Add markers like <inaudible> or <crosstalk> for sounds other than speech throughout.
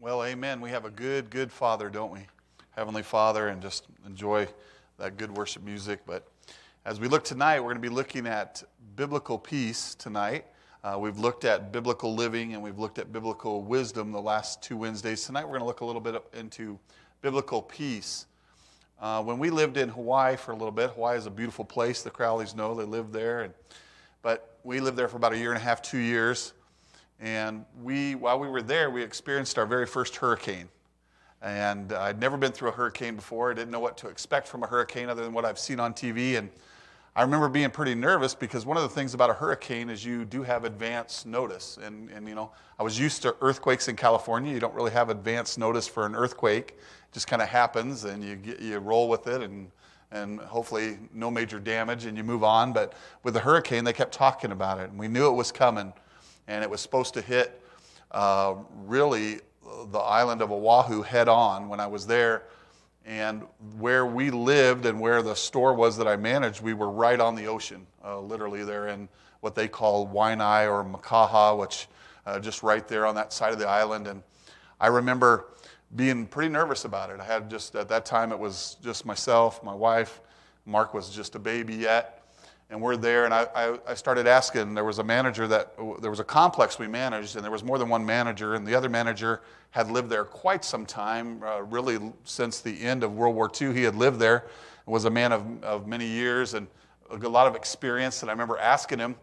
Well, amen. We have a good, good Father, don't we? Heavenly Father, and just enjoy that good worship music. But as we look tonight, we're going to be looking at biblical peace tonight. Uh, we've looked at biblical living and we've looked at biblical wisdom the last two Wednesdays. Tonight, we're going to look a little bit into biblical peace. Uh, when we lived in Hawaii for a little bit, Hawaii is a beautiful place. The Crowleys know they live there. And, but we lived there for about a year and a half, two years. And we, while we were there, we experienced our very first hurricane. And I'd never been through a hurricane before. I didn't know what to expect from a hurricane other than what I've seen on TV. And I remember being pretty nervous because one of the things about a hurricane is you do have advance notice. And, and you know, I was used to earthquakes in California. You don't really have advance notice for an earthquake. It just kind of happens and you, get, you roll with it and, and hopefully no major damage and you move on. But with the hurricane, they kept talking about it and we knew it was coming and it was supposed to hit uh, really the island of Oahu head on when I was there. And where we lived and where the store was that I managed, we were right on the ocean, uh, literally there in what they call Waianae or Makaha, which uh, just right there on that side of the island. And I remember being pretty nervous about it. I had just, at that time, it was just myself, my wife. Mark was just a baby yet and we're there and I, I, I, started asking there was a manager that there was a complex we managed and there was more than one manager and the other manager had lived there quite some time uh, really since the end of world war ii he had lived there was a man of, of many years and a lot of experience and i remember asking him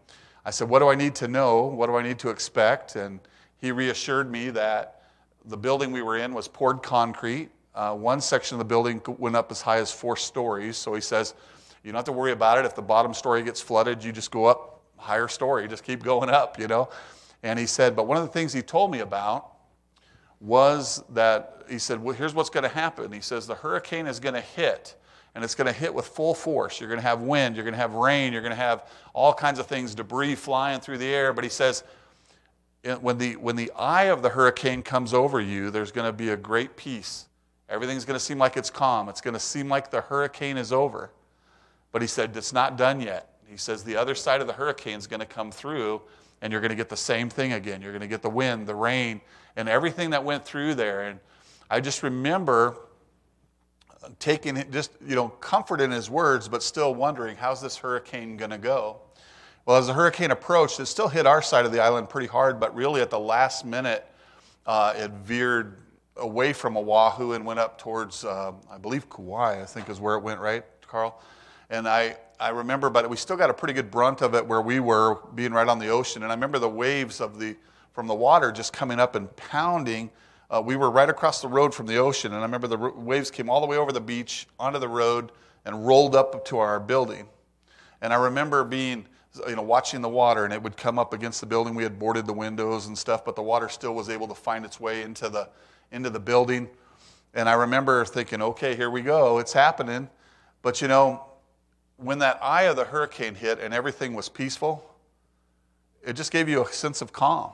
i said what do i need to know? What do i need to expect? And he reassured me that the building we were in was poured concrete. Uh, one section of the building went up as high as four stories so he says you don't have to worry about it. If the bottom story gets flooded, you just go up higher story, just keep going up, you know. And he said, but one of the things he told me about was that he said, well, here's what's going to happen. He says, the hurricane is going to hit, and it's going to hit with full force. You're going to have wind, you're going to have rain, you're going to have all kinds of things, debris flying through the air. But he says, eh, when the, when the eye of the hurricane comes over you, there's going to be a great peace. Everything's going to seem like it's calm. It's going to seem like the hurricane is over. But he said, it's not done yet. He says, the other side of the hurricane is going to come through, and you're going to get the same thing again. You're going to get the wind, the rain, and everything that went through there. And I just remember taking just, you know, comfort in his words, but still wondering, how's this hurricane going to go? Well, as the hurricane approached, it still hit our side of the island pretty hard, but really at the last minute, uh, it veered away from Oahu and went up towards, uh, I believe, Kauai, I think is where it went, right, Carl? And I, I remember, but we still got a pretty good brunt of it where we were being right on the ocean. And I remember the waves of the, from the water just coming up and pounding. Uh, we were right across the road from the ocean. And I remember the waves came all the way over the beach onto the road and rolled up to our building. And I remember being, you know, watching the water and it would come up against the building. We had boarded the windows and stuff, but the water still was able to find its way into the, into the building. And I remember thinking, okay, here we go, it's happening. But you know, when that eye of the hurricane hit and everything was peaceful, it just gave you a sense of calm.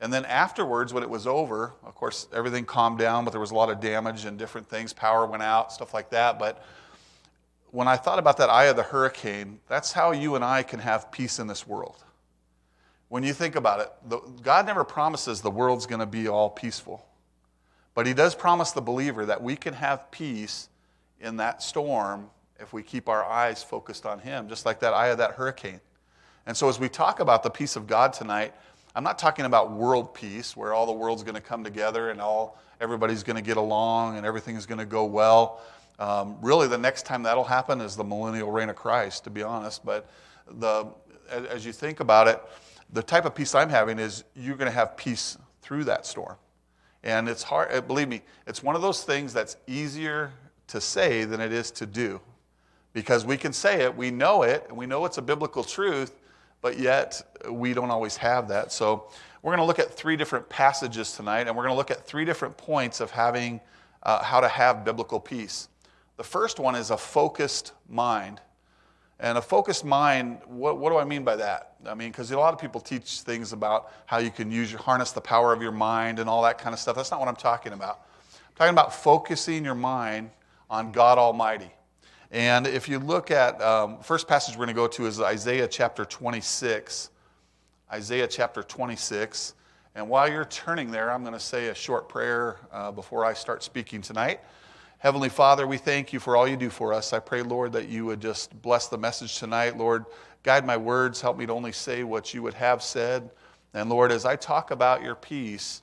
And then afterwards, when it was over, of course, everything calmed down, but there was a lot of damage and different things. Power went out, stuff like that. But when I thought about that eye of the hurricane, that's how you and I can have peace in this world. When you think about it, the, God never promises the world's going to be all peaceful. But He does promise the believer that we can have peace in that storm if we keep our eyes focused on Him, just like that eye of that hurricane. And so, as we talk about the peace of God tonight, I'm not talking about world peace, where all the world's going to come together and all everybody's going to get along and everything's going to go well. Um, really, the next time that'll happen is the millennial reign of Christ, to be honest. But the, as you think about it, the type of peace I'm having is you're going to have peace through that storm. And it's hard, believe me, it's one of those things that's easier to say than it is to do because we can say it, we know it, and we know it's a biblical truth, but yet we don't always have that. So we're going to look at three different passages tonight, and we're going to look at three different points of having uh, how to have biblical peace. The first one is a focused mind. And a focused mind, what, what do I mean by that? I mean, because a lot of people teach things about how you can use your, harness the power of your mind and all that kind of stuff. That's not what I'm talking about. I'm talking about focusing your mind on God Almighty. And if you look at, um, first passage we're going to go to is Isaiah chapter 26. Isaiah chapter 26. And while you're turning there, I'm going to say a short prayer uh, before I start speaking tonight. Heavenly Father, we thank you for all you do for us. I pray, Lord, that you would just bless the message tonight. Lord, guide my words. Help me to only say what you would have said. And Lord, as I talk about your peace,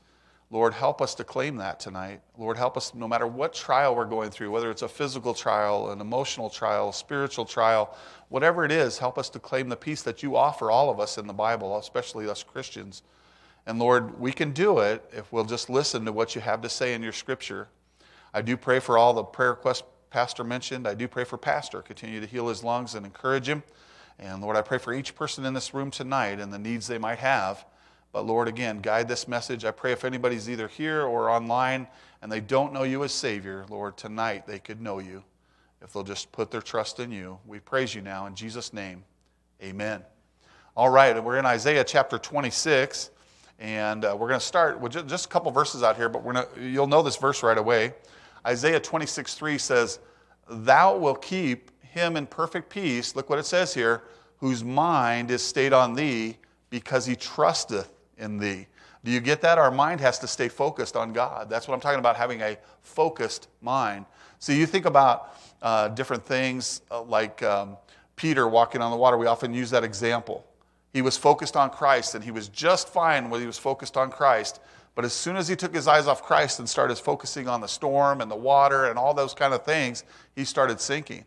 Lord, help us to claim that tonight. Lord, help us no matter what trial we're going through, whether it's a physical trial, an emotional trial, spiritual trial, whatever it is, help us to claim the peace that you offer all of us in the Bible, especially us Christians. And Lord, we can do it if we'll just listen to what you have to say in your scripture. I do pray for all the prayer requests Pastor mentioned. I do pray for Pastor. Continue to heal his lungs and encourage him. And Lord, I pray for each person in this room tonight and the needs they might have. But Lord, again, guide this message. I pray if anybody's either here or online and they don't know you as Savior, Lord, tonight they could know you if they'll just put their trust in you. We praise you now in Jesus' name. Amen. All right, we're in Isaiah chapter 26, and uh, we're going to start with just, just a couple verses out here, but we're gonna, you'll know this verse right away. Isaiah 26, 3 says, Thou will keep him in perfect peace. Look what it says here, whose mind is stayed on thee because he trusteth in thee. Do you get that? Our mind has to stay focused on God. That's what I'm talking about, having a focused mind. So you think about uh, different things uh, like um, Peter walking on the water. We often use that example. He was focused on Christ and he was just fine when he was focused on Christ. But as soon as he took his eyes off Christ and started focusing on the storm and the water and all those kind of things, he started sinking.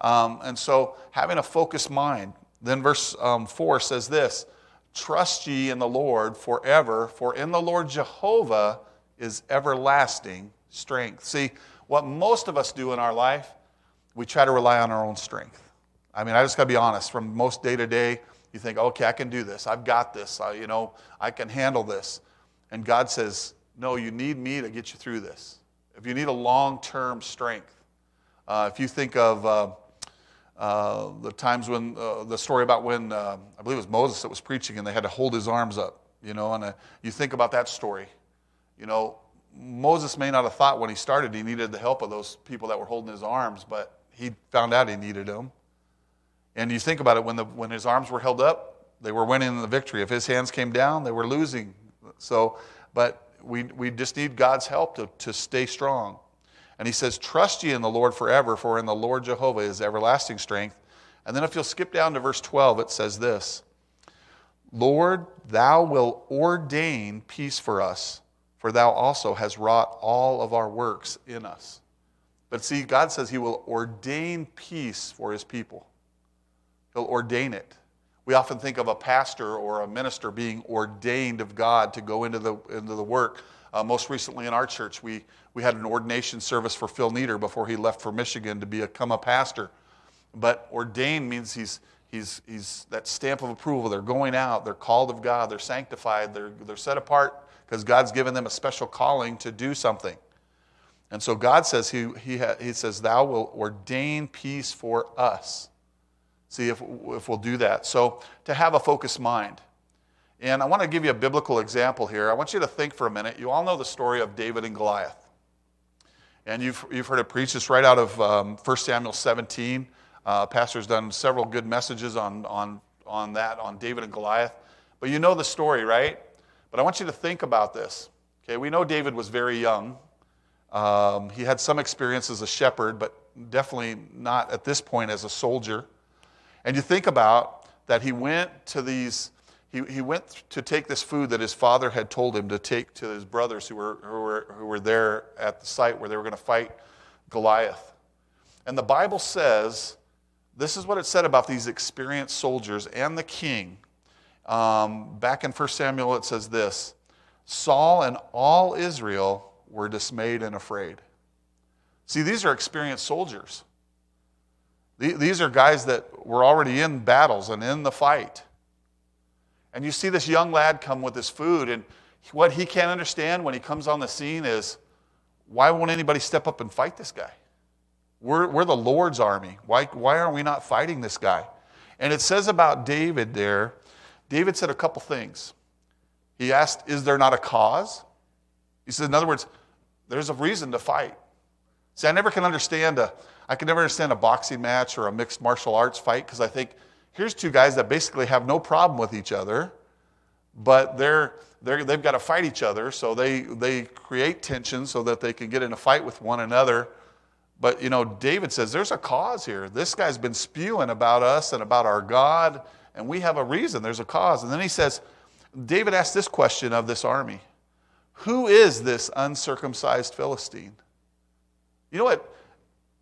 Um, and so having a focused mind. Then verse um, 4 says this Trust ye in the Lord forever, for in the Lord Jehovah is everlasting strength. See, what most of us do in our life, we try to rely on our own strength. I mean, I just got to be honest. From most day to day, you think, okay, I can do this. I've got this. I, you know, I can handle this. And God says, no, you need me to get you through this. If you need a long term strength, uh, if you think of uh, uh, the times when uh, the story about when uh, I believe it was Moses that was preaching and they had to hold his arms up, you know, and uh, you think about that story. You know, Moses may not have thought when he started he needed the help of those people that were holding his arms, but he found out he needed them. And you think about it when, the, when his arms were held up, they were winning the victory. If his hands came down, they were losing. So, but we, we just need God's help to, to stay strong. And he says, Trust ye in the Lord forever, for in the Lord Jehovah is everlasting strength. And then if you'll skip down to verse 12, it says this Lord, thou wilt ordain peace for us, for thou also hast wrought all of our works in us. But see, God says he will ordain peace for his people, he'll ordain it. We often think of a pastor or a minister being ordained of God to go into the, into the work. Uh, most recently in our church, we, we had an ordination service for Phil Nieder before he left for Michigan to become a pastor. But ordained means he's, he's, he's that stamp of approval. They're going out, they're called of God, they're sanctified, they're, they're set apart because God's given them a special calling to do something. And so God says, He, he, ha, he says, Thou will ordain peace for us. See if, if we'll do that. So to have a focused mind. And I want to give you a biblical example here. I want you to think for a minute. You all know the story of David and Goliath. And you've, you've heard it preached. It's right out of um, 1 Samuel 17. Uh, pastor's done several good messages on, on, on that, on David and Goliath. But you know the story, right? But I want you to think about this. Okay, we know David was very young. Um, he had some experience as a shepherd, but definitely not at this point as a soldier. And you think about that he went to these he, he went to take this food that his father had told him to take to his brothers who were, who were, who were there at the site where they were going to fight Goliath. And the Bible says, this is what it said about these experienced soldiers and the king. Um, back in 1 Samuel, it says this Saul and all Israel were dismayed and afraid. See, these are experienced soldiers. These are guys that were already in battles and in the fight. And you see this young lad come with his food, and what he can't understand when he comes on the scene is why won't anybody step up and fight this guy? We're, we're the Lord's army. Why, why aren't we not fighting this guy? And it says about David there, David said a couple things. He asked, Is there not a cause? He said, In other words, there's a reason to fight. See, I never can understand a, I can never understand a boxing match or a mixed martial arts fight because I think here's two guys that basically have no problem with each other, but they're, they're, they've got to fight each other, so they, they create tension so that they can get in a fight with one another. But, you know, David says there's a cause here. This guy's been spewing about us and about our God, and we have a reason. There's a cause. And then he says, David asked this question of this army Who is this uncircumcised Philistine? You know what?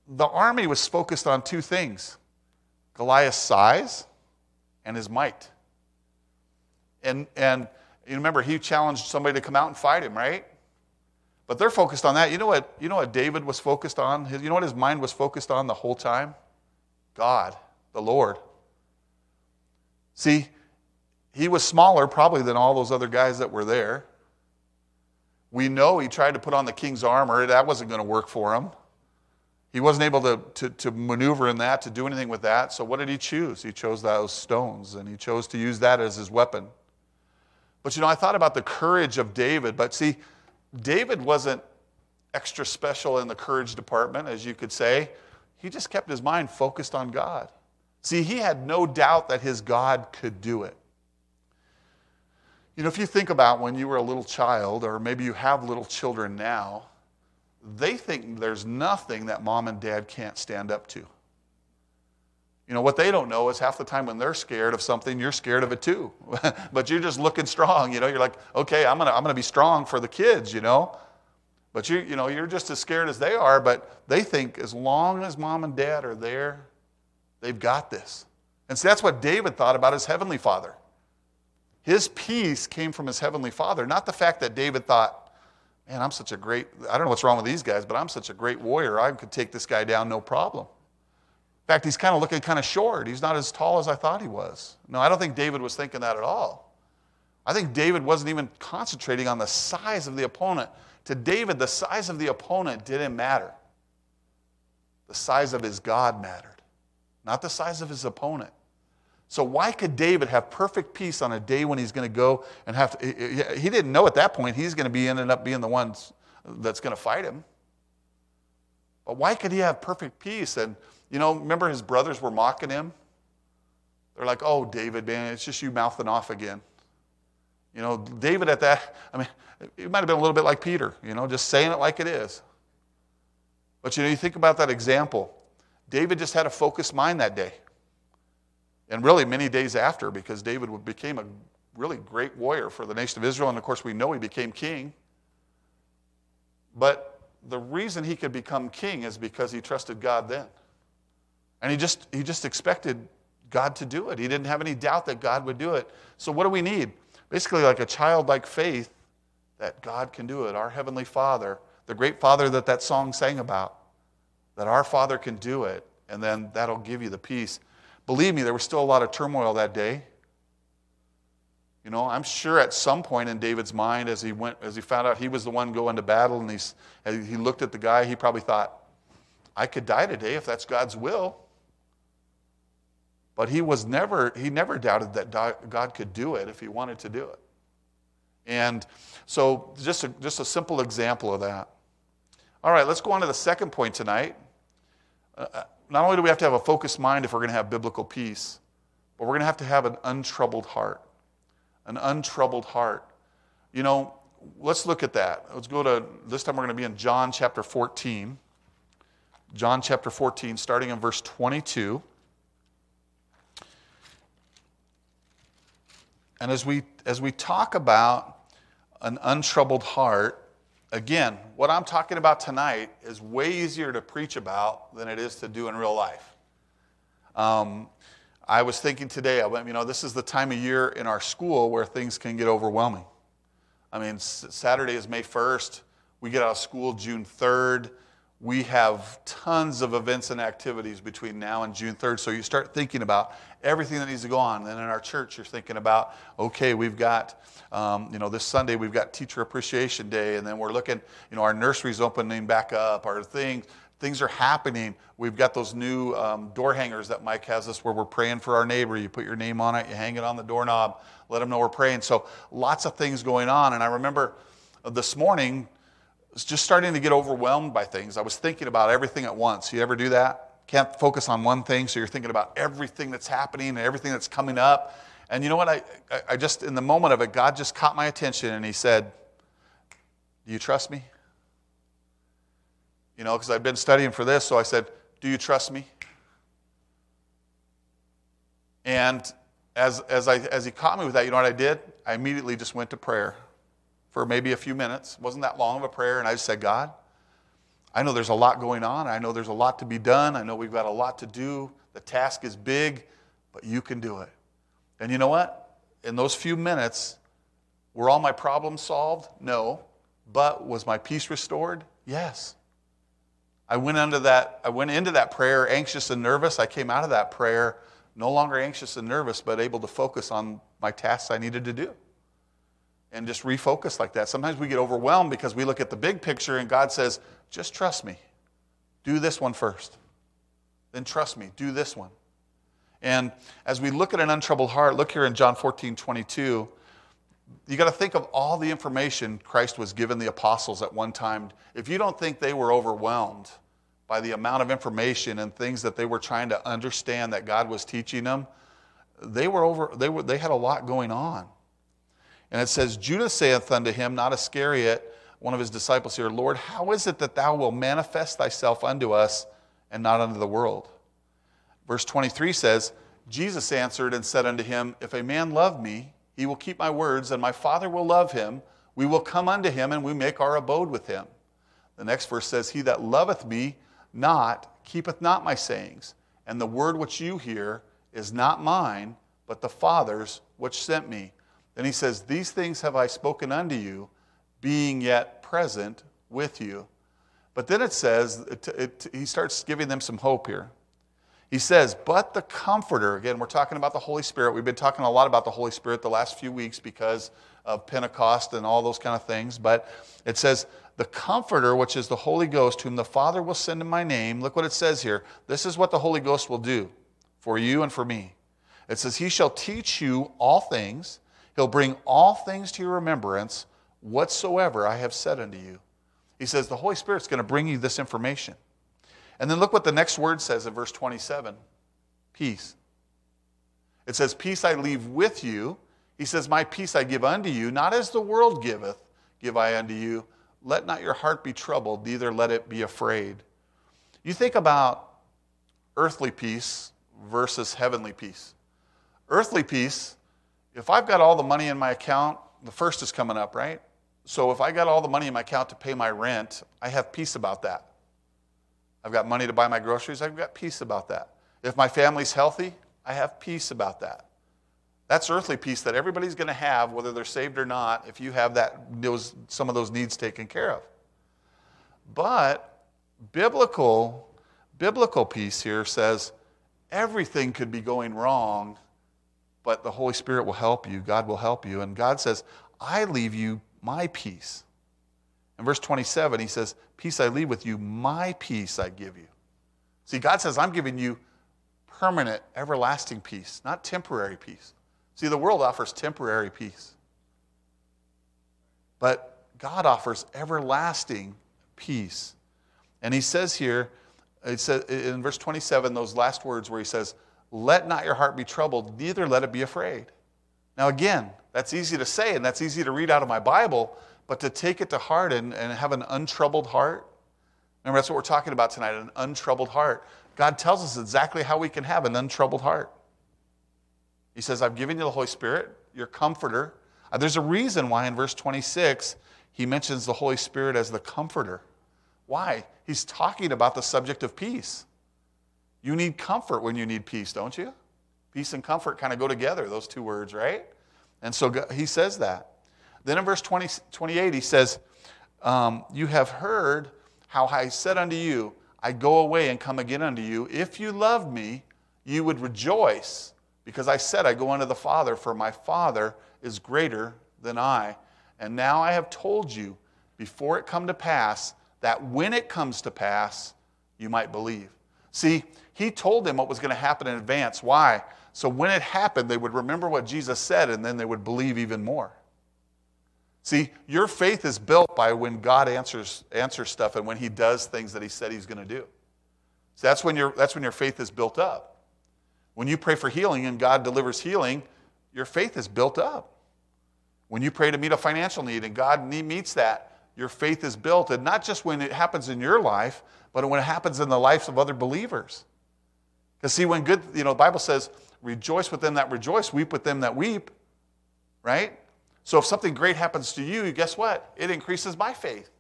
The army was focused on two things Goliath's size and his might. And, and you remember, he challenged somebody to come out and fight him, right? But they're focused on that. You know what, you know what David was focused on? His, you know what his mind was focused on the whole time? God, the Lord. See, he was smaller probably than all those other guys that were there. We know he tried to put on the king's armor. That wasn't going to work for him. He wasn't able to, to, to, maneuver in that, to do anything with that. So, what did he choose? He chose those stones, and he chose to use that as his weapon. But you know, I thought about the courage of David. But see, David wasn't extra special in the courage department, as you could say. He just kept his mind focused on God. See, he had no doubt that his God could do it. You know, if you think about when you were a little child, or maybe you have little children now, they think there's nothing that mom and dad can't stand up to. You know, what they don't know is half the time when they're scared of something, you're scared of it too. <laughs> but you're just looking strong, you know, you're like, okay, I'm gonna, I'm gonna be strong for the kids, you know. But you, you know, you're just as scared as they are, but they think as long as mom and dad are there, they've got this. And so that's what David thought about his heavenly father. His peace came from his heavenly father, not the fact that David thought, man, I'm such a great, I don't know what's wrong with these guys, but I'm such a great warrior. I could take this guy down no problem. In fact, he's kind of looking kind of short. He's not as tall as I thought he was. No, I don't think David was thinking that at all. I think David wasn't even concentrating on the size of the opponent. To David, the size of the opponent didn't matter. The size of his God mattered, not the size of his opponent. So, why could David have perfect peace on a day when he's going to go and have to? He didn't know at that point he's going to be ended up being the one that's going to fight him. But why could he have perfect peace? And, you know, remember his brothers were mocking him? They're like, oh, David, man, it's just you mouthing off again. You know, David at that, I mean, it might have been a little bit like Peter, you know, just saying it like it is. But, you know, you think about that example. David just had a focused mind that day and really many days after, because David became a really great warrior for the nation of Israel. And of course, we know he became king. But the reason he could become king is because he trusted God then. And he just, he just expected God to do it. He didn't have any doubt that God would do it. So, what do we need? Basically, like a childlike faith that God can do it. Our Heavenly Father, the great Father that that song sang about, that our Father can do it, and then that'll give you the peace. Believe me, there was still a lot of turmoil that day. You know, I'm sure at some point in David's mind, as he went, as he found out he was the one going to battle, and he's, he looked at the guy, he probably thought, "I could die today if that's God's will." But he was never, he never doubted that God could do it if he wanted to do it. And so, just a, just a simple example of that. All right, let's go on to the second point tonight. Uh, not only do we have to have a focused mind if we're going to have biblical peace, but we're going to have to have an untroubled heart. An untroubled heart. You know, let's look at that. Let's go to, this time we're going to be in John chapter 14. John chapter 14, starting in verse 22. And as we, as we talk about an untroubled heart, Again, what I'm talking about tonight is way easier to preach about than it is to do in real life. Um, I was thinking today, you know, this is the time of year in our school where things can get overwhelming. I mean, Saturday is May 1st. We get out of school June 3rd. We have tons of events and activities between now and June 3rd. So you start thinking about everything that needs to go on. And in our church, you're thinking about, okay, we've got um, you know, this Sunday we've got Teacher Appreciation Day, and then we're looking, you know, our nursery's opening back up, our things, things are happening. We've got those new um, door hangers that Mike has us where we're praying for our neighbor. You put your name on it, you hang it on the doorknob, let them know we're praying. So lots of things going on. And I remember this morning, was just starting to get overwhelmed by things. I was thinking about everything at once. You ever do that? Can't focus on one thing, so you're thinking about everything that's happening and everything that's coming up. And you know what? I, I just, in the moment of it, God just caught my attention and He said, Do you trust me? You know, because I've been studying for this, so I said, Do you trust me? And as, as, I, as he caught me with that, you know what I did? I immediately just went to prayer for maybe a few minutes. It wasn't that long of a prayer. And I just said, God, I know there's a lot going on. I know there's a lot to be done. I know we've got a lot to do. The task is big, but you can do it. And you know what? In those few minutes, were all my problems solved? No. But was my peace restored? Yes. I went into that, I went into that prayer anxious and nervous. I came out of that prayer no longer anxious and nervous, but able to focus on my tasks I needed to do. And just refocus like that. Sometimes we get overwhelmed because we look at the big picture and God says, just trust me. Do this one first. Then trust me. Do this one. And as we look at an untroubled heart, look here in John 14, 22. You got to think of all the information Christ was given the apostles at one time. If you don't think they were overwhelmed, by the amount of information and things that they were trying to understand that God was teaching them, they were over, they, were, they had a lot going on. And it says, Judas saith unto him, not Iscariot, one of his disciples here, Lord, how is it that thou wilt manifest thyself unto us and not unto the world? Verse 23 says, Jesus answered and said unto him, If a man love me, he will keep my words, and my Father will love him. We will come unto him, and we make our abode with him. The next verse says, He that loveth me not, keepeth not my sayings, and the word which you hear is not mine, but the Father's which sent me. Then he says, These things have I spoken unto you, being yet present with you. But then it says, it, it, he starts giving them some hope here. He says, But the Comforter, again, we're talking about the Holy Spirit. We've been talking a lot about the Holy Spirit the last few weeks because of Pentecost and all those kind of things. But it says, the Comforter, which is the Holy Ghost, whom the Father will send in my name. Look what it says here. This is what the Holy Ghost will do for you and for me. It says, He shall teach you all things, He'll bring all things to your remembrance, whatsoever I have said unto you. He says, The Holy Spirit's going to bring you this information. And then look what the next word says in verse 27 peace. It says, Peace I leave with you. He says, My peace I give unto you, not as the world giveth, give I unto you. Let not your heart be troubled, neither let it be afraid. You think about earthly peace versus heavenly peace. Earthly peace, if I've got all the money in my account, the first is coming up, right? So if I got all the money in my account to pay my rent, I have peace about that. I've got money to buy my groceries, I've got peace about that. If my family's healthy, I have peace about that. That's earthly peace that everybody's going to have, whether they're saved or not, if you have that, those, some of those needs taken care of. But biblical, biblical peace here says everything could be going wrong, but the Holy Spirit will help you. God will help you. And God says, I leave you my peace. In verse 27, he says, Peace I leave with you, my peace I give you. See, God says, I'm giving you permanent, everlasting peace, not temporary peace. See, the world offers temporary peace, but God offers everlasting peace. And he says here, it says in verse 27, those last words where he says, Let not your heart be troubled, neither let it be afraid. Now, again, that's easy to say and that's easy to read out of my Bible, but to take it to heart and, and have an untroubled heart, remember that's what we're talking about tonight an untroubled heart. God tells us exactly how we can have an untroubled heart. He says, I've given you the Holy Spirit, your comforter. Uh, there's a reason why in verse 26 he mentions the Holy Spirit as the comforter. Why? He's talking about the subject of peace. You need comfort when you need peace, don't you? Peace and comfort kind of go together, those two words, right? And so he says that. Then in verse 20, 28, he says, um, You have heard how I said unto you, I go away and come again unto you. If you loved me, you would rejoice because I said, I go unto the Father, for my Father is greater than I. And now I have told you before it come to pass, that when it comes to pass, you might believe. See, he told them what was going to happen in advance. Why? So when it happened, they would remember what Jesus said and then they would believe even more. See, your faith is built by when God answers, answers stuff and when he does things that he said he's going to do. So that's when, your, that's when your faith is built up. When you pray for healing and God delivers healing, your faith is built up. When you pray to meet a financial need and God meets that, your faith is built. And not just when it happens in your life, but when it happens in the lives of other believers. Because see, when good, you know, the Bible says, rejoice with them that rejoice, weep with them that weep, right? So if something great happens to you, guess what? It increases my faith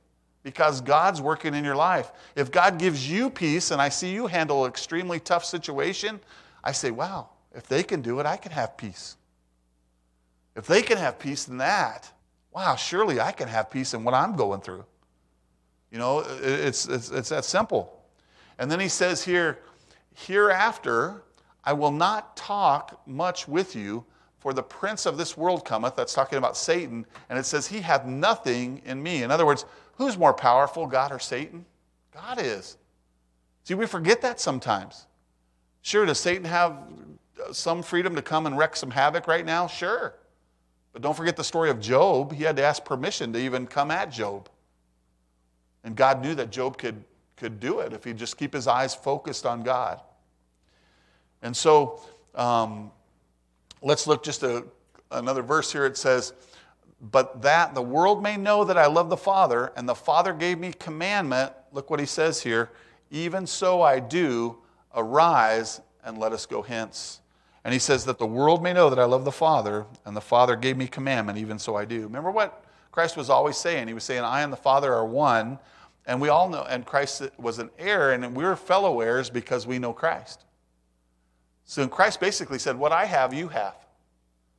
because God's working in your life. If God gives you peace and I see you handle an extremely tough situation, I say, wow, if they can do it, I can have peace. If they can have peace in that, wow, surely I can have peace in what I'm going through. You know, it's, it's, it's that simple. And then he says here, hereafter, I will not talk much with you, for the prince of this world cometh. That's talking about Satan. And it says, He hath nothing in me. In other words, who's more powerful, God or Satan? God is. See, we forget that sometimes. Sure, does Satan have uh, some freedom to come and wreak some havoc right now? Sure. But don't forget the story of Job. He had to ask permission to even come at Job. And God knew that Job could, could do it if he'd just keep his eyes focused on God. And so um, let's look just a, another verse here. It says, But that the world may know that I love the Father, and the Father gave me commandment. Look what he says here. Even so I do, arise and let us go hence. And he says that the world may know that I love the Father, and the Father gave me commandment, even so I do. Remember what Christ was always saying? He was saying, I and the Father are one. And we all know, and Christ was an heir, and we're fellow heirs because we know Christ. So Christ basically said, What I have, you have.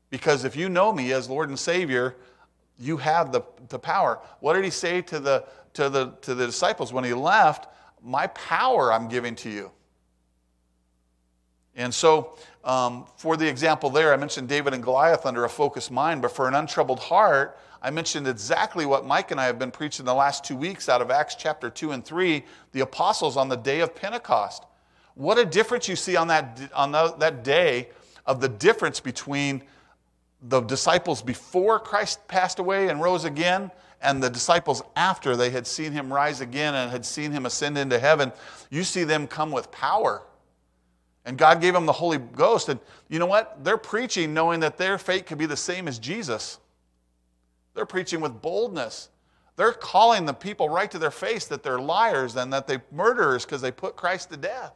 Because if you know me as Lord and Savior, you have the, the power. What did he say to the, to, the, to the disciples when he left? My power I'm giving to you. And so, um, for the example there, I mentioned David and Goliath under a focused mind, but for an untroubled heart, I mentioned exactly what Mike and I have been preaching the last two weeks out of Acts chapter 2 and 3, the apostles on the day of Pentecost. What a difference you see on that, on the, that day of the difference between the disciples before Christ passed away and rose again and the disciples after they had seen him rise again and had seen him ascend into heaven. You see them come with power and God gave them the Holy Ghost. And you know what? They're preaching knowing that their fate could be the same as Jesus. They're preaching with boldness. They're calling the people right to their face that they're liars and that they're murderers because they put Christ to death.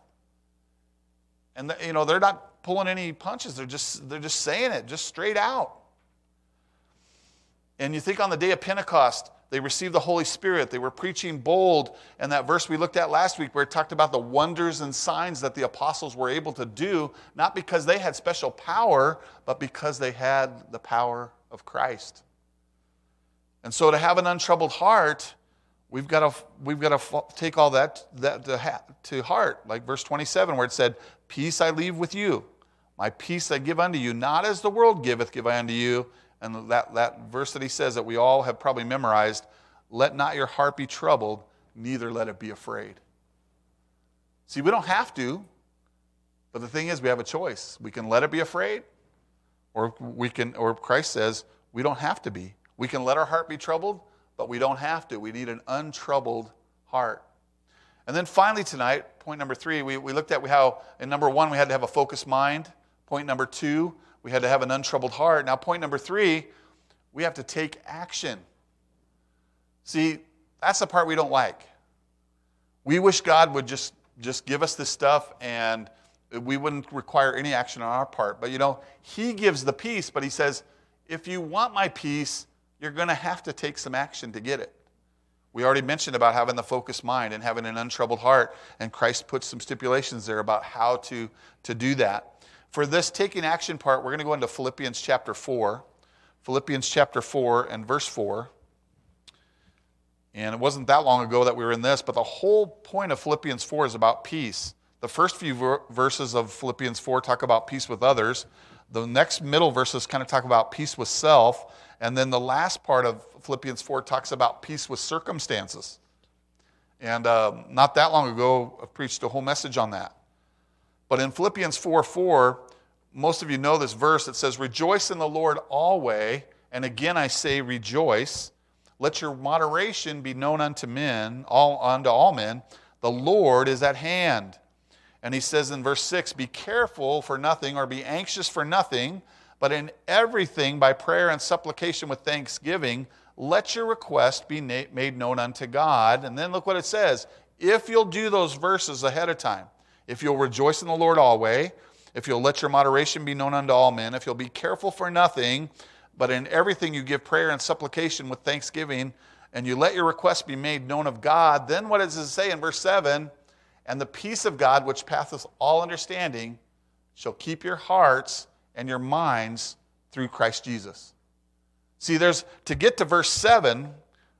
And you know, they're not pulling any punches. They're just they're just saying it just straight out. And you think on the day of Pentecost, they received the Holy Spirit. They were preaching bold. And that verse we looked at last week, where it talked about the wonders and signs that the apostles were able to do, not because they had special power, but because they had the power of Christ. And so to have an untroubled heart, we've got to, we've got to take all that, that to, to heart. Like verse 27, where it said, Peace I leave with you. My peace I give unto you, not as the world giveth, give I unto you. And that, that verse that he says that we all have probably memorized let not your heart be troubled, neither let it be afraid. See, we don't have to, but the thing is, we have a choice. We can let it be afraid, or we can, or Christ says, we don't have to be. We can let our heart be troubled, but we don't have to. We need an untroubled heart. And then finally tonight, point number three, we, we looked at we how in number one, we had to have a focused mind. Point number two, we had to have an untroubled heart. Now, point number three, we have to take action. See, that's the part we don't like. We wish God would just, just give us this stuff and we wouldn't require any action on our part. But you know, He gives the peace, but He says, if you want my peace, you're going to have to take some action to get it. We already mentioned about having the focused mind and having an untroubled heart, and Christ puts some stipulations there about how to, to do that. For this taking action part, we're going to go into Philippians chapter 4. Philippians chapter 4 and verse 4. And it wasn't that long ago that we were in this, but the whole point of Philippians 4 is about peace. The first few ver- verses of Philippians 4 talk about peace with others. The next middle verses kind of talk about peace with self. And then the last part of Philippians 4 talks about peace with circumstances. And uh, not that long ago, I preached a whole message on that. But in Philippians 4 4, most of you know this verse. It says, Rejoice in the Lord always. And again I say, Rejoice. Let your moderation be known unto men, all unto all men. The Lord is at hand. And he says in verse 6 Be careful for nothing, or be anxious for nothing, But in everything, by prayer and supplication with thanksgiving, let your request be na- made known unto God. And then look what it says. If you'll do those verses ahead of time, if you'll rejoice in the Lord always, if you'll let your moderation be known unto all men, if you'll be careful for nothing, but in everything you give prayer and supplication with thanksgiving, and you let your request be made known of God, then what does it say in verse 7? And the peace of God, which passeth all understanding, shall keep your hearts and your minds through Christ Jesus. See, there's to get to verse 7,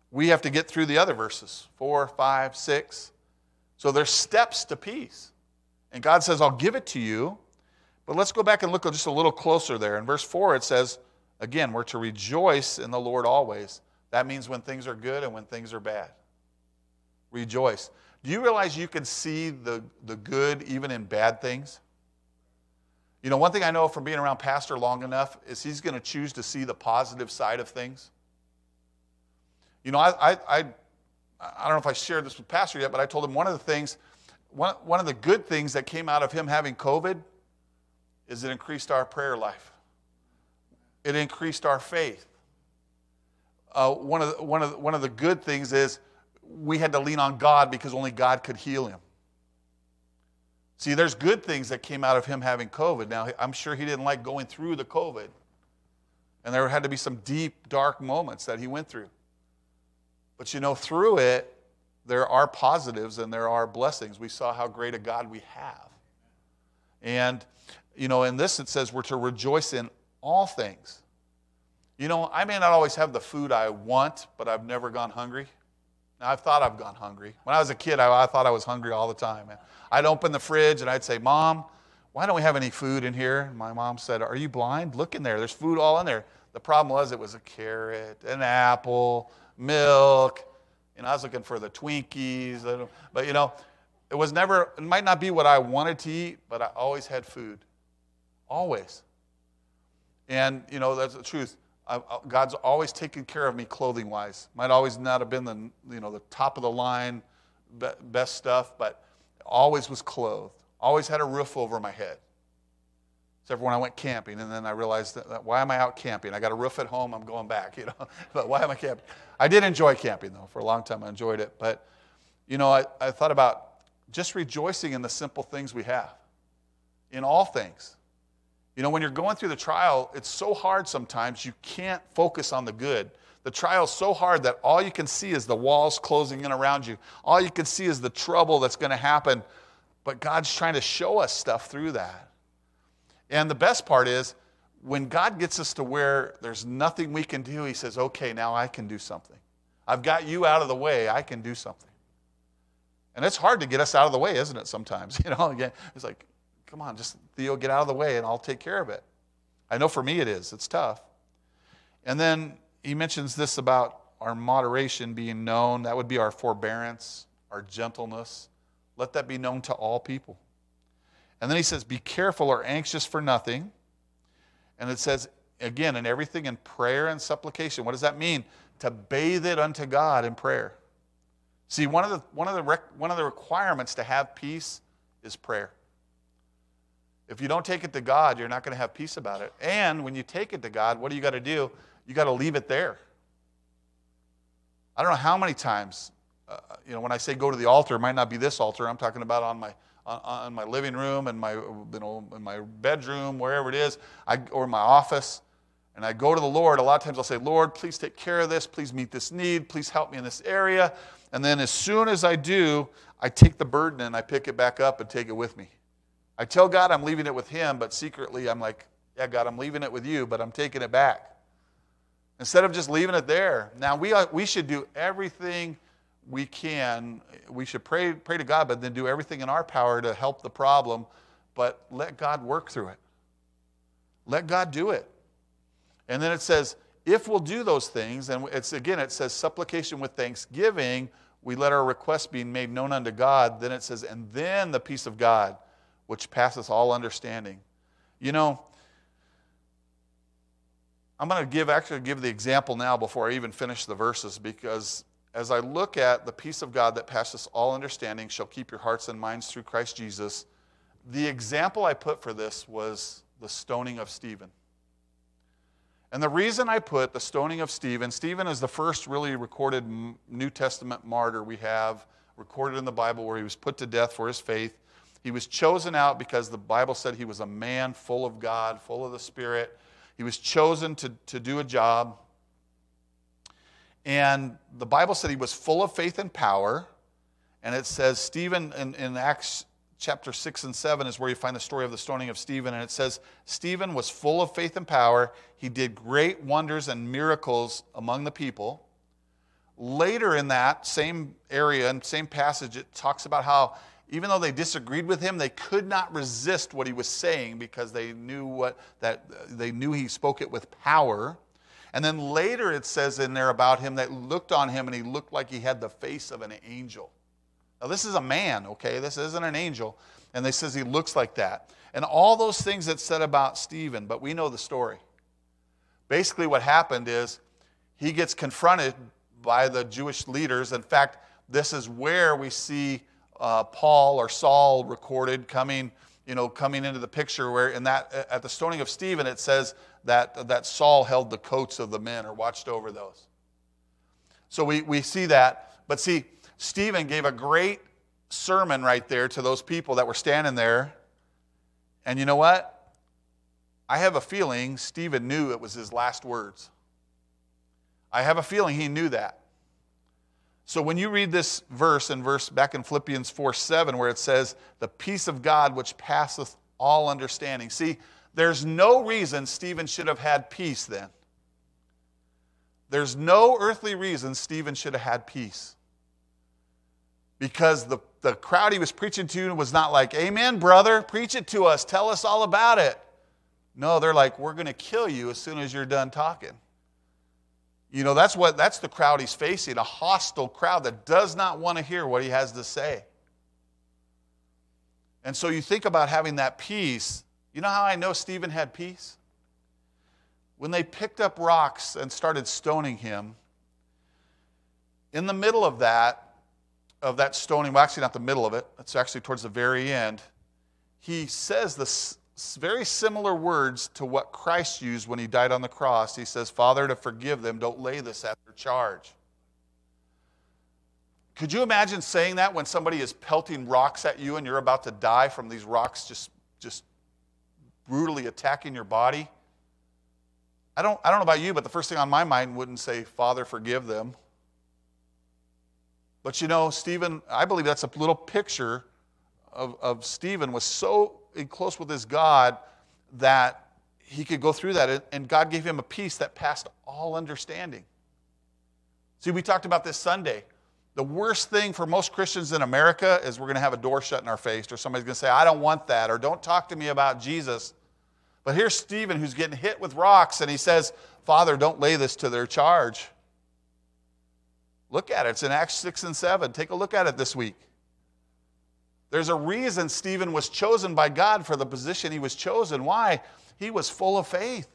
we have to get through the other verses 4, 5, 6. So there's steps to peace. And God says, I'll give it to you. But let's go back and look just a little closer there. In verse 4, it says, again, we're to rejoice in the Lord always. That means when things are good and when things are bad. Rejoice. Do you realize you can see the, the good even in bad things? You know, one thing I know from being around Pastor long enough is he's going to choose to see the positive side of things. You know, I, I, I, I don't know if I shared this with Pastor yet, but I told him one of the things, one, one of the good things that came out of him having COVID is it increased our prayer life. It increased our faith. Uh, one, of the, one, of the, one of the good things is we had to lean on God because only God could heal him. See, there's good things that came out of him having COVID. Now, I'm sure he didn't like going through the COVID. And there had to be some deep, dark moments that he went through. But you know, through it, there are positives and there are blessings. We saw how great a God we have. And, you know, in this it says we're to rejoice in all things. You know, I may not always have the food I want, but I've never gone hungry. Now, I've thought I've gone hungry. When I was a kid, I, I thought I was hungry all the time. I'd open the fridge and I'd say, Mom, why don't we have any food in here? And my mom said, Are you blind? Look in there. There's food all in there. The problem was it was a carrot, an apple, milk. You know, I was looking for the Twinkies. But, you know, it was never, it might not be what I wanted to eat, but I always had food. Always. And, you know, that's the truth. I, God's always taken care of me clothing wise. Might always not have been the, you know, the top of the line, best stuff, but always was clothed. Always had a roof over my head. Except for when I went camping, and then I realized that, that, why am I out camping? I got a roof at home. I'm going back, <laughs> you know. but why am I camping? I did enjoy camping though. For a long time, I enjoyed it. But you know, I, I thought about just rejoicing in the simple things we have, in all things. You know, when you're going through the trial, it's so hard sometimes you can't focus on the good. The trial's so hard that all you can see is the walls closing in around you. All you can see is the trouble that's going to happen. But God's trying to show us stuff through that. And the best part is when God gets us to where there's nothing we can do, He says, okay, now I can do something. I've got you out of the way, I can do something. And it's hard to get us out of the way, isn't it, sometimes? <laughs> You know, again, it's like, Come on, just Theo, get out of the way and I'll take care of it. I know for me it is. It's tough. And then he mentions this about our moderation being known. That would be our forbearance, our gentleness. Let that be known to all people. And then he says, Be careful or anxious for nothing. And it says, again, in everything in prayer and supplication. What does that mean? To bathe it unto God in prayer. See, one of the, one of the, one of the requirements to have peace is prayer. If you don't take it to God, you're not going to have peace about it. And when you take it to God, what do you got to do? You got to leave it there. I don't know how many times, uh, you know, when I say go to the altar, it might not be this altar. I'm talking about on my on, on my living room and my you know in my bedroom, wherever it is, I, or my office, and I go to the Lord. A lot of times I'll say, Lord, please take care of this. Please meet this need. Please help me in this area. And then as soon as I do, I take the burden and I pick it back up and take it with me. I tell God I'm leaving it with Him, but secretly I'm like, yeah, God, I'm leaving it with you, but I'm taking it back. Instead of just leaving it there. Now, we, we should do everything we can. We should pray, pray to God, but then do everything in our power to help the problem, but let God work through it. Let God do it. And then it says, if we'll do those things, and it's again, it says supplication with thanksgiving, we let our request be made known unto God. Then it says, and then the peace of God which passeth all understanding. You know, I'm going to give actually give the example now before I even finish the verses because as I look at the peace of God that passes all understanding shall keep your hearts and minds through Christ Jesus, the example I put for this was the stoning of Stephen. And the reason I put the stoning of Stephen, Stephen is the first really recorded New Testament martyr we have recorded in the Bible where he was put to death for his faith. He was chosen out because the Bible said he was a man full of God, full of the Spirit. He was chosen to, to do a job. And the Bible said he was full of faith and power. And it says, Stephen in, in Acts chapter 6 and 7 is where you find the story of the stoning of Stephen. And it says, Stephen was full of faith and power. He did great wonders and miracles among the people. Later in that same area and same passage, it talks about how even though they disagreed with him, they could not resist what he was saying because they knew what that they knew he spoke it with power. And then later it says in there about him that looked on him and he looked like he had the face of an angel. Now, this is a man, okay? This isn't an angel. And they says he looks like that. And all those things that said about Stephen, but we know the story. Basically, what happened is he gets confronted by the Jewish leaders. In fact, this is where we see uh, Paul or Saul recorded coming, you know, coming into the picture. Where in that at the stoning of Stephen, it says that that Saul held the coats of the men or watched over those. So we, we see that. But see, Stephen gave a great sermon right there to those people that were standing there. And you know what? I have a feeling Stephen knew it was his last words. I have a feeling he knew that. So when you read this verse in verse back in Philippians 4 7, where it says, The peace of God which passeth all understanding. See, there's no reason Stephen should have had peace then. There's no earthly reason Stephen should have had peace because the, the crowd he was preaching to was not like, Amen, brother, preach it to us, tell us all about it. No, they're like, We're going to kill you as soon as you're done talking. You know, that's what that's the crowd he's facing, a hostile crowd that does not want to hear what he has to say. And so you think about having that peace. You know how I know Stephen had peace? When they picked up rocks and started stoning him, in the middle of that, of that stoning, well, actually, not the middle of it, it's actually towards the very end, he says this very similar words to what Christ used when he died on the cross. He says, Father, to forgive them, don't lay this at their charge. Could you imagine saying that when somebody is pelting rocks at you and you're about to die from these rocks just, just brutally attacking your body? I don't, I don't know about you, but the first thing on my mind wouldn't say, Father, forgive them. But you know, Stephen, I believe that's a little picture of, of Stephen was so close with his God that he could go through that, and God gave him a peace that passed all understanding. See, we talked about this Sunday. The worst thing for most Christians in America is we're going to have a door shut in our face, or somebody's going to say, I don't want that, or don't talk to me about Jesus. But here's Stephen who's getting hit with rocks, and he says, Father, don't lay this to their charge. Look at it. It's in Acts 6 and 7. Take a look at it this week. There's a reason Stephen was chosen by God for the position he was chosen. Why? He was full of faith.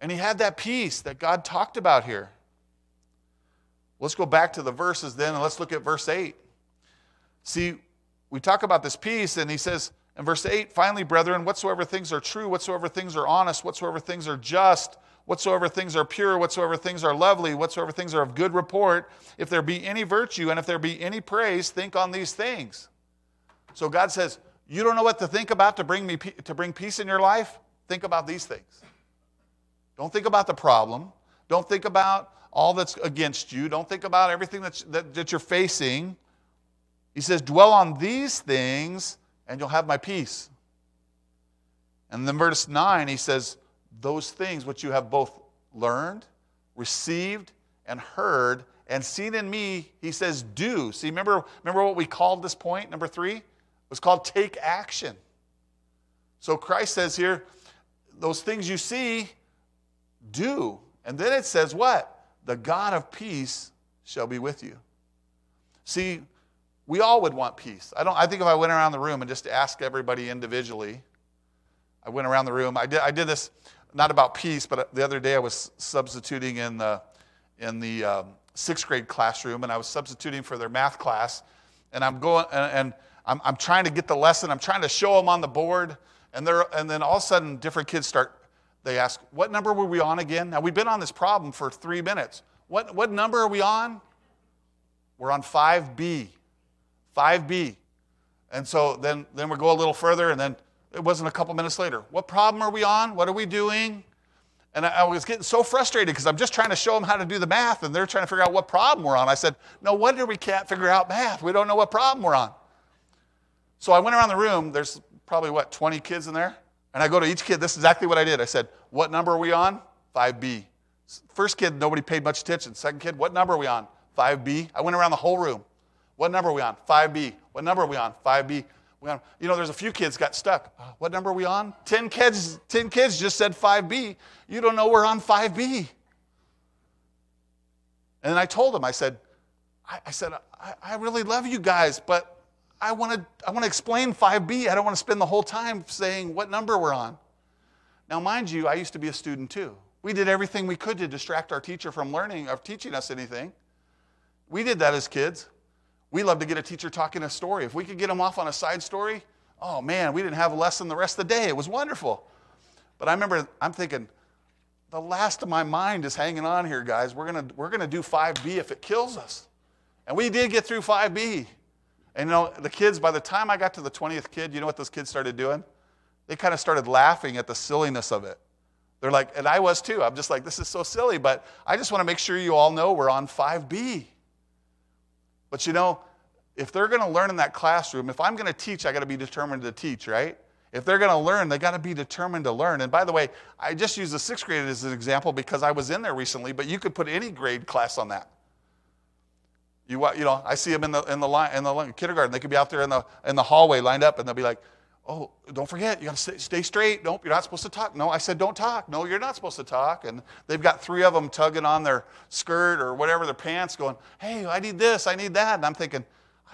And he had that peace that God talked about here. Let's go back to the verses then and let's look at verse 8. See, we talk about this peace, and he says in verse 8, finally, brethren, whatsoever things are true, whatsoever things are honest, whatsoever things are just, whatsoever things are pure, whatsoever things are lovely, whatsoever things are of good report, if there be any virtue and if there be any praise, think on these things. So God says, You don't know what to think about to bring, me, to bring peace in your life? Think about these things. Don't think about the problem. Don't think about all that's against you. Don't think about everything that's, that, that you're facing. He says, Dwell on these things and you'll have my peace. And then verse 9, he says, those things which you have both learned, received, and heard, and seen in me, he says, do. See, remember, remember what we called this point, number three? It was called take action. So Christ says here, those things you see, do. And then it says what? The God of peace shall be with you. See, we all would want peace. I, don't, I think if I went around the room and just asked everybody individually, I went around the room. I did, I did this not about peace, but the other day I was substituting in the, in the um, sixth grade classroom, and I was substituting for their math class. And I'm going, and, and I'm, I'm trying to get the lesson. I'm trying to show them on the board, and, they're, and then all of a sudden, different kids start they ask, What number were we on again? Now, we've been on this problem for three minutes. What, what number are we on? We're on 5B. 5B. And so then, then we go a little further, and then it wasn't a couple minutes later. What problem are we on? What are we doing? And I, I was getting so frustrated because I'm just trying to show them how to do the math, and they're trying to figure out what problem we're on. I said, No wonder we can't figure out math. We don't know what problem we're on. So I went around the room. There's probably, what, 20 kids in there? And I go to each kid. This is exactly what I did. I said, What number are we on? 5B. First kid, nobody paid much attention. Second kid, what number are we on? 5B. I went around the whole room. What number are we on? 5B. What number are we on? 5B. You know, there's a few kids got stuck. What number are we on? 10 kids, 10 kids just said 5B. You don't know we're on 5B. And then I told them, I said, I, I said, I, I really love you guys, but I want to I want to explain 5B. I don't want to spend the whole time saying what number we're on. Now, mind you, I used to be a student too. We did everything we could to distract our teacher from learning or teaching us anything. We did that as kids. We love to get a teacher talking a story. If we could get them off on a side story, oh man, we didn't have a lesson the rest of the day. It was wonderful. But I remember, I'm thinking, the last of my mind is hanging on here, guys. We're going we're gonna do 5B if it kills us. And we did get through 5B. And you know, the kids, by the time I got to the 20th kid, you know what those kids started doing? They kind of started laughing at the silliness of it. They're like, and I was too. I'm just like, this is so silly, but I just want to make sure you all know we're on 5B. But you know, if they're going to learn in that classroom, if I'm going to teach, I got to be determined to teach, right? If they're going to learn, they got to be determined to learn. And by the way, I just use the sixth grade as an example because I was in there recently, but you could put any grade class on that. You, you know, I see them in the, in the, line, in the kindergarten. They could be out there in the, in the hallway lined up, and they'll be like, oh, don't forget, you got to stay, straight. Nope, you're not supposed to talk. No, I said don't talk. No, you're not supposed to talk. And they've got three of them tugging on their skirt or whatever, their pants, going, hey, I need this, I need that. And I'm thinking,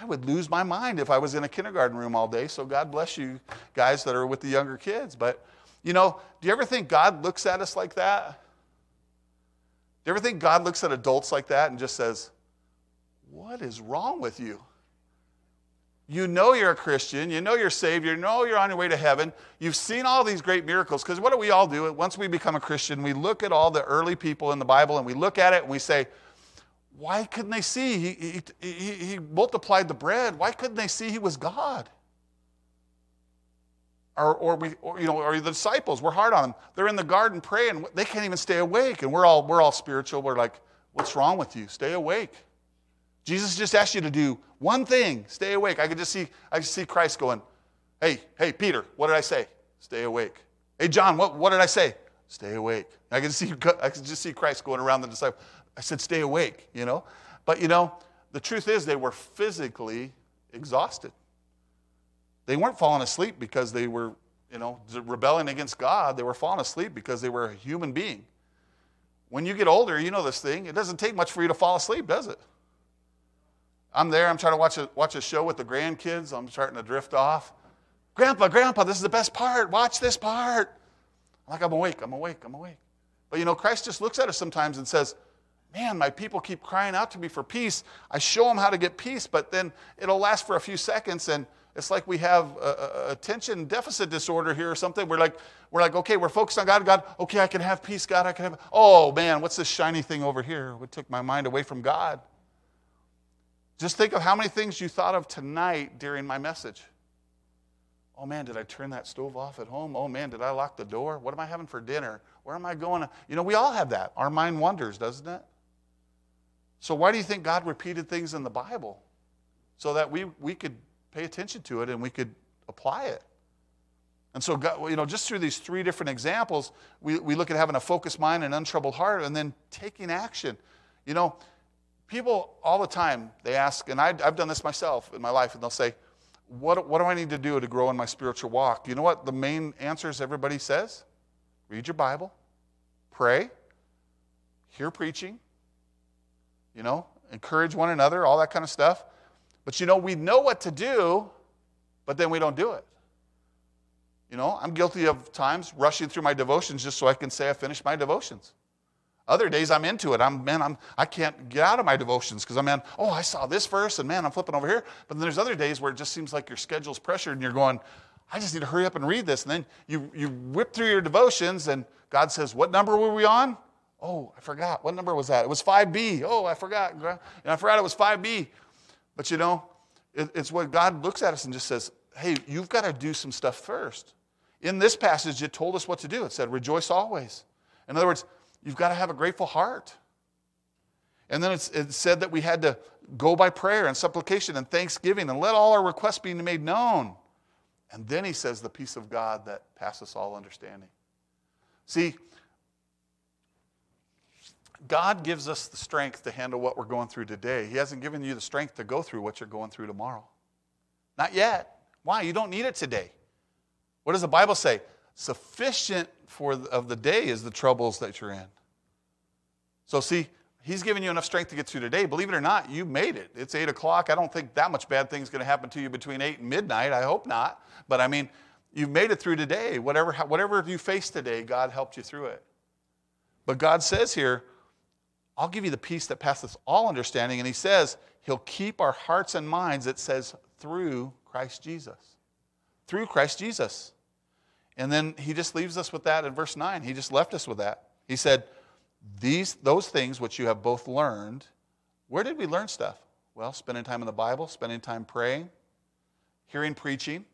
I would lose my mind if I was in a kindergarten room all day. So God bless you guys that are with the younger kids. But, you know, do you ever think God looks at us like that? Do you ever think God looks at adults like that and just says, what is wrong with you? You know you're a Christian. You know you're saved. You know you're on your way to heaven. You've seen all these great miracles. Because what do we all do? Once we become a Christian, we look at all the early people in the Bible and we look at it and we say, why couldn't they see? He, he, he, multiplied the bread. Why couldn't they see he was God? Or, or, we, or, you know, or the disciples, we're hard on them. They're in the garden praying. They can't even stay awake. And we're all, we're all spiritual. We're like, what's wrong with you? Stay awake. Jesus just asked you to do one thing stay awake. I could just see, I could see Christ going, Hey, hey, Peter, what did I say? Stay awake. Hey, John, what, what did I say? Stay awake. I could see, I could just see Christ going around the disciples. I said, Stay awake, you know? But, you know, the truth is they were physically exhausted. They weren't falling asleep because they were, you know, rebelling against God. They were falling asleep because they were a human being. When you get older, you know this thing. It doesn't take much for you to fall asleep, does it? I'm there, I'm trying to watch a, watch a show with the grandkids. I'm starting to drift off. Grandpa, Grandpa, this is the best part. Watch this part. I'm like, I'm awake, I'm awake, I'm awake. But you know, Christ just looks at us sometimes and says, Man, my people keep crying out to me for peace. I show them how to get peace, but then it'll last for a few seconds and it's like we have a, a attention deficit disorder here or something. We're like, we're like, okay, we're focused on God. God, okay, I can have peace. God, I can have. Oh man, what's this shiny thing over here? What took my mind away from God? Just think of how many things you thought of tonight during my message. Oh man, did I turn that stove off at home? Oh man, did I lock the door? What am I having for dinner? Where am I going? You know, we all have that. Our mind wanders, doesn't it? So why do you think God repeated things in the Bible? So that we, we could pay attention to it and we could apply it. And so, you know, just through these three different examples, we, we look at having a focused mind and untroubled heart and then taking action. You know, people all the time, they ask, and I, have done this myself in my life, and they'll say, what, what do I need to do to grow in my spiritual walk? You know what the main answers everybody says? Read your Bible, pray, hear preaching, you know, encourage one another, all that kind of stuff. But you know, we know what to do, but then we don't do it. You know, I'm guilty of times rushing through my devotions just so I can say I finished my devotions. Other days I'm into it. I'm man, I'm I can't get out of my devotions because I'm man, oh, I saw this verse and man, I'm flipping over here. But then there's other days where it just seems like your schedule's pressured and you're going, I just need to hurry up and read this. And then you, you whip through your devotions, and God says, What number were we on? Oh, I forgot. What number was that? It was 5B. Oh, I forgot. And I forgot it was 5B. But you know, it, it's what God looks at us and just says, Hey, you've got to do some stuff first. In this passage, it told us what to do. It said, Rejoice always. In other words, you've got to have a grateful heart. And then it said that we had to go by prayer and supplication and thanksgiving and let all our requests be made known. And then he says, the peace of God that passes all understanding. See, God gives us the strength to handle what we're going through today. He hasn't given you the strength to go through what you're going through tomorrow. Not yet. Why? You don't need it today. What does the Bible say? Sufficient for the, of the day is the troubles that you're in. So see, He's given you enough strength to get through today. Believe it or not, you made it. It's 8 o'clock. I don't think that much bad thing's going to happen to you between 8 and midnight. I hope not. But I mean, you've made it through today. Whatever, whatever you face today, God helped you through it. But God says here, I'll give you the peace that passes all understanding. And He says, He'll keep our hearts and minds, it says, through Christ Jesus. Through Christ Jesus. And then He just leaves us with that in verse 9. He just left us with that. He said, these, those things which you have both learned, where did we learn stuff? Well, spending time in the Bible, spending time praying, hearing preaching.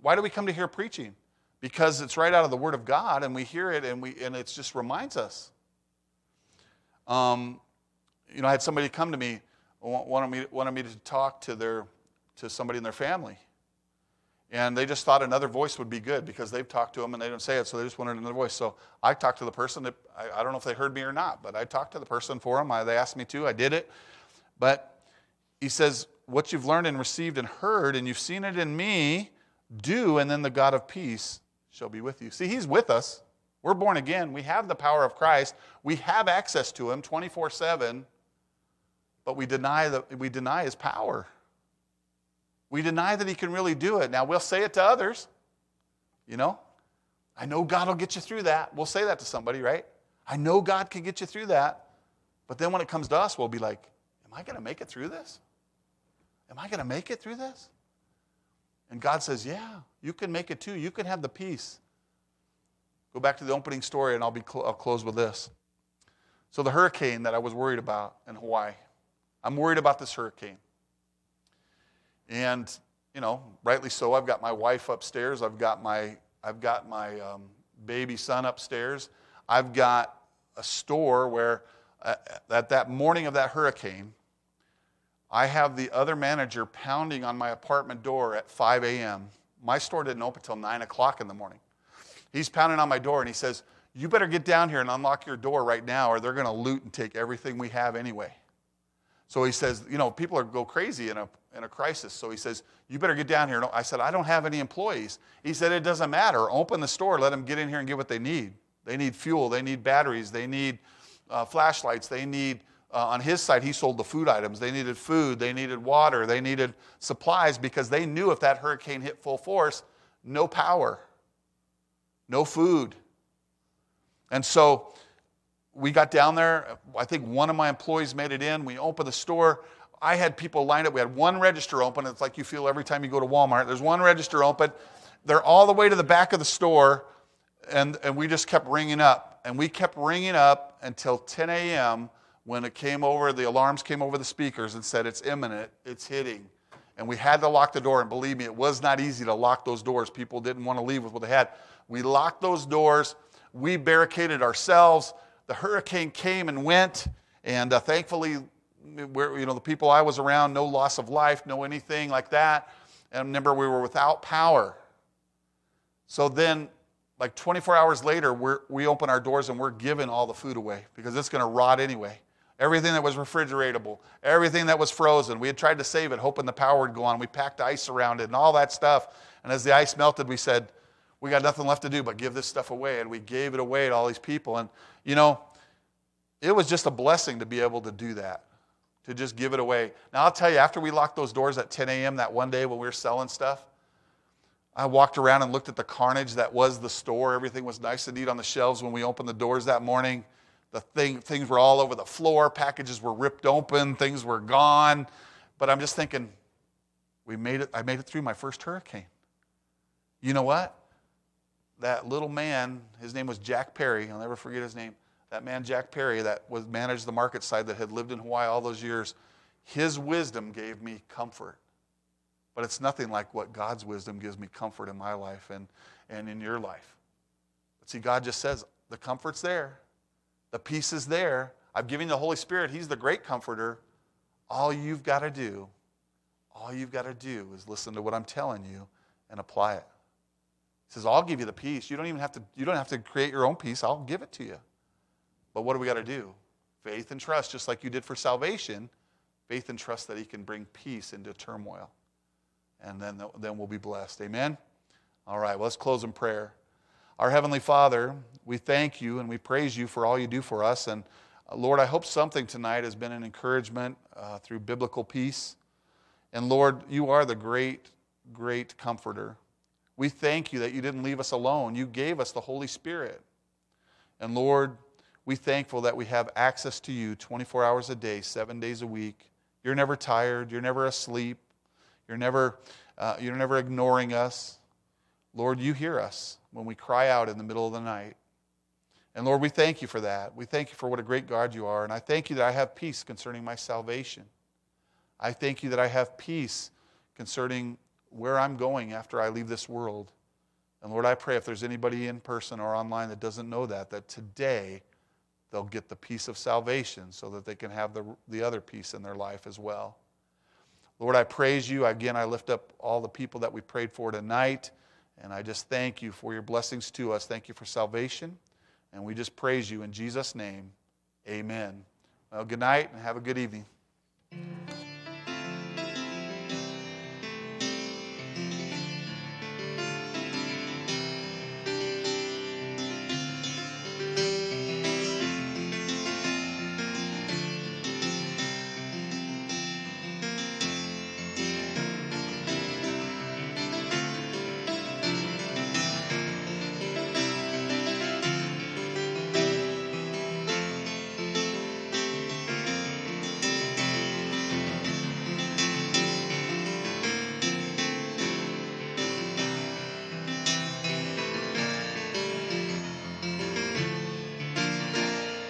Why do we come to hear preaching? Because it's right out of the Word of God, and we hear it, and, we, and it just reminds us. Um, you know, I had somebody come to me, wanted me, wanted me to talk to, their, to somebody in their family. And they just thought another voice would be good because they've talked to them and they don't say it, so they just wanted another voice. So I talked to the person. That, I, I don't know if they heard me or not, but I talked to the person for them. I, they asked me to. I did it. But he says, What you've learned and received and heard, and you've seen it in me, do, and then the God of peace shall be with you. See, he's with us. We're born again. We have the power of Christ. We have access to him 24 7, but we deny, the, we deny his power. We deny that he can really do it. Now, we'll say it to others, you know. I know God will get you through that. We'll say that to somebody, right? I know God can get you through that. But then when it comes to us, we'll be like, Am I going to make it through this? Am I going to make it through this? And God says, Yeah, you can make it too. You can have the peace. Go back to the opening story, and I'll, be cl- I'll close with this. So, the hurricane that I was worried about in Hawaii, I'm worried about this hurricane. And, you know, rightly so, I've got my wife upstairs. I've got my, I've got my um, baby son upstairs. I've got a store where, uh, at that morning of that hurricane, I have the other manager pounding on my apartment door at 5 a.m. My store didn't open until 9 o'clock in the morning. He's pounding on my door and he says, You better get down here and unlock your door right now, or they're going to loot and take everything we have anyway. So he says, You know, people are go crazy in a in a crisis. So he says, You better get down here. I said, I don't have any employees. He said, It doesn't matter. Open the store, let them get in here and get what they need. They need fuel, they need batteries, they need uh, flashlights, they need. Uh, on his side, he sold the food items. They needed food, they needed water, they needed supplies because they knew if that hurricane hit full force, no power, no food. And so we got down there. I think one of my employees made it in. We opened the store. I had people lined up. We had one register open. It's like you feel every time you go to Walmart. There's one register open. They're all the way to the back of the store, and, and we just kept ringing up. And we kept ringing up until 10 a.m. when it came over, the alarms came over the speakers and said, It's imminent, it's hitting. And we had to lock the door. And believe me, it was not easy to lock those doors. People didn't want to leave with what they had. We locked those doors. We barricaded ourselves. The hurricane came and went. And uh, thankfully, you know, the people I was around, no loss of life, no anything like that. And remember, we were without power. So then, like 24 hours later, we we open our doors and we're giving all the food away because it's going to rot anyway. Everything that was refrigeratable, everything that was frozen, we had tried to save it, hoping the power would go on. We packed ice around it and all that stuff. And as the ice melted, we said, we got nothing left to do but give this stuff away. And we gave it away to all these people. And, you know, it was just a blessing to be able to do that to just give it away. Now, I'll tell you, after we locked those doors at 10 a.m. that one day when we were selling stuff, I walked around and looked at the carnage that was the store. Everything was nice and neat on the shelves when we opened the doors that morning. The thing, things were all over the floor, packages were ripped open, things were gone. But I'm just thinking, we made it, I made it through my first hurricane. You know what? That little man, his name was Jack Perry. I'll never forget his name. That man, Jack Perry, that was managed the market side that had lived in Hawaii all those years. His wisdom gave me comfort. But it's nothing like what God's wisdom gives me comfort in my life and, and in your life. But see, God just says, the comfort's there, the peace is there. I've given the Holy Spirit. He's the great comforter. All you've got to do, all you've got to do is listen to what I'm telling you and apply it. He says, I'll give you the peace. You don't even have to, you don't have to create your own peace. I'll give it to you. But what do we got to do? Faith and trust, just like you did for salvation, faith and trust that He can bring peace into turmoil. And then, then we'll be blessed. Amen? All right, well, let's close in prayer. Our Heavenly Father, we thank you and we praise you for all you do for us. And uh, Lord, I hope something tonight has been an encouragement uh, through biblical peace. And Lord, you are the great, great comforter. We thank you that you didn't leave us alone. You gave us the Holy Spirit. And Lord, we thankful that we have access to you 24 hours a day, seven days a week. You're never tired. You're never asleep. You're never, uh, you're never ignoring us. Lord, you hear us when we cry out in the middle of the night. And Lord, we thank you for that. We thank you for what a great God you are. And I thank you that I have peace concerning my salvation. I thank you that I have peace concerning where I'm going after I leave this world. And Lord, I pray if there's anybody in person or online that doesn't know that, that today they'll get the peace of salvation so that they can have the, the other peace in their life as well. Lord, I praise you. Again, I lift up all the people that we prayed for tonight. And I just thank you for your blessings to us. Thank you for salvation. And we just praise you in Jesus' name. Amen. Well, good night and have a good evening.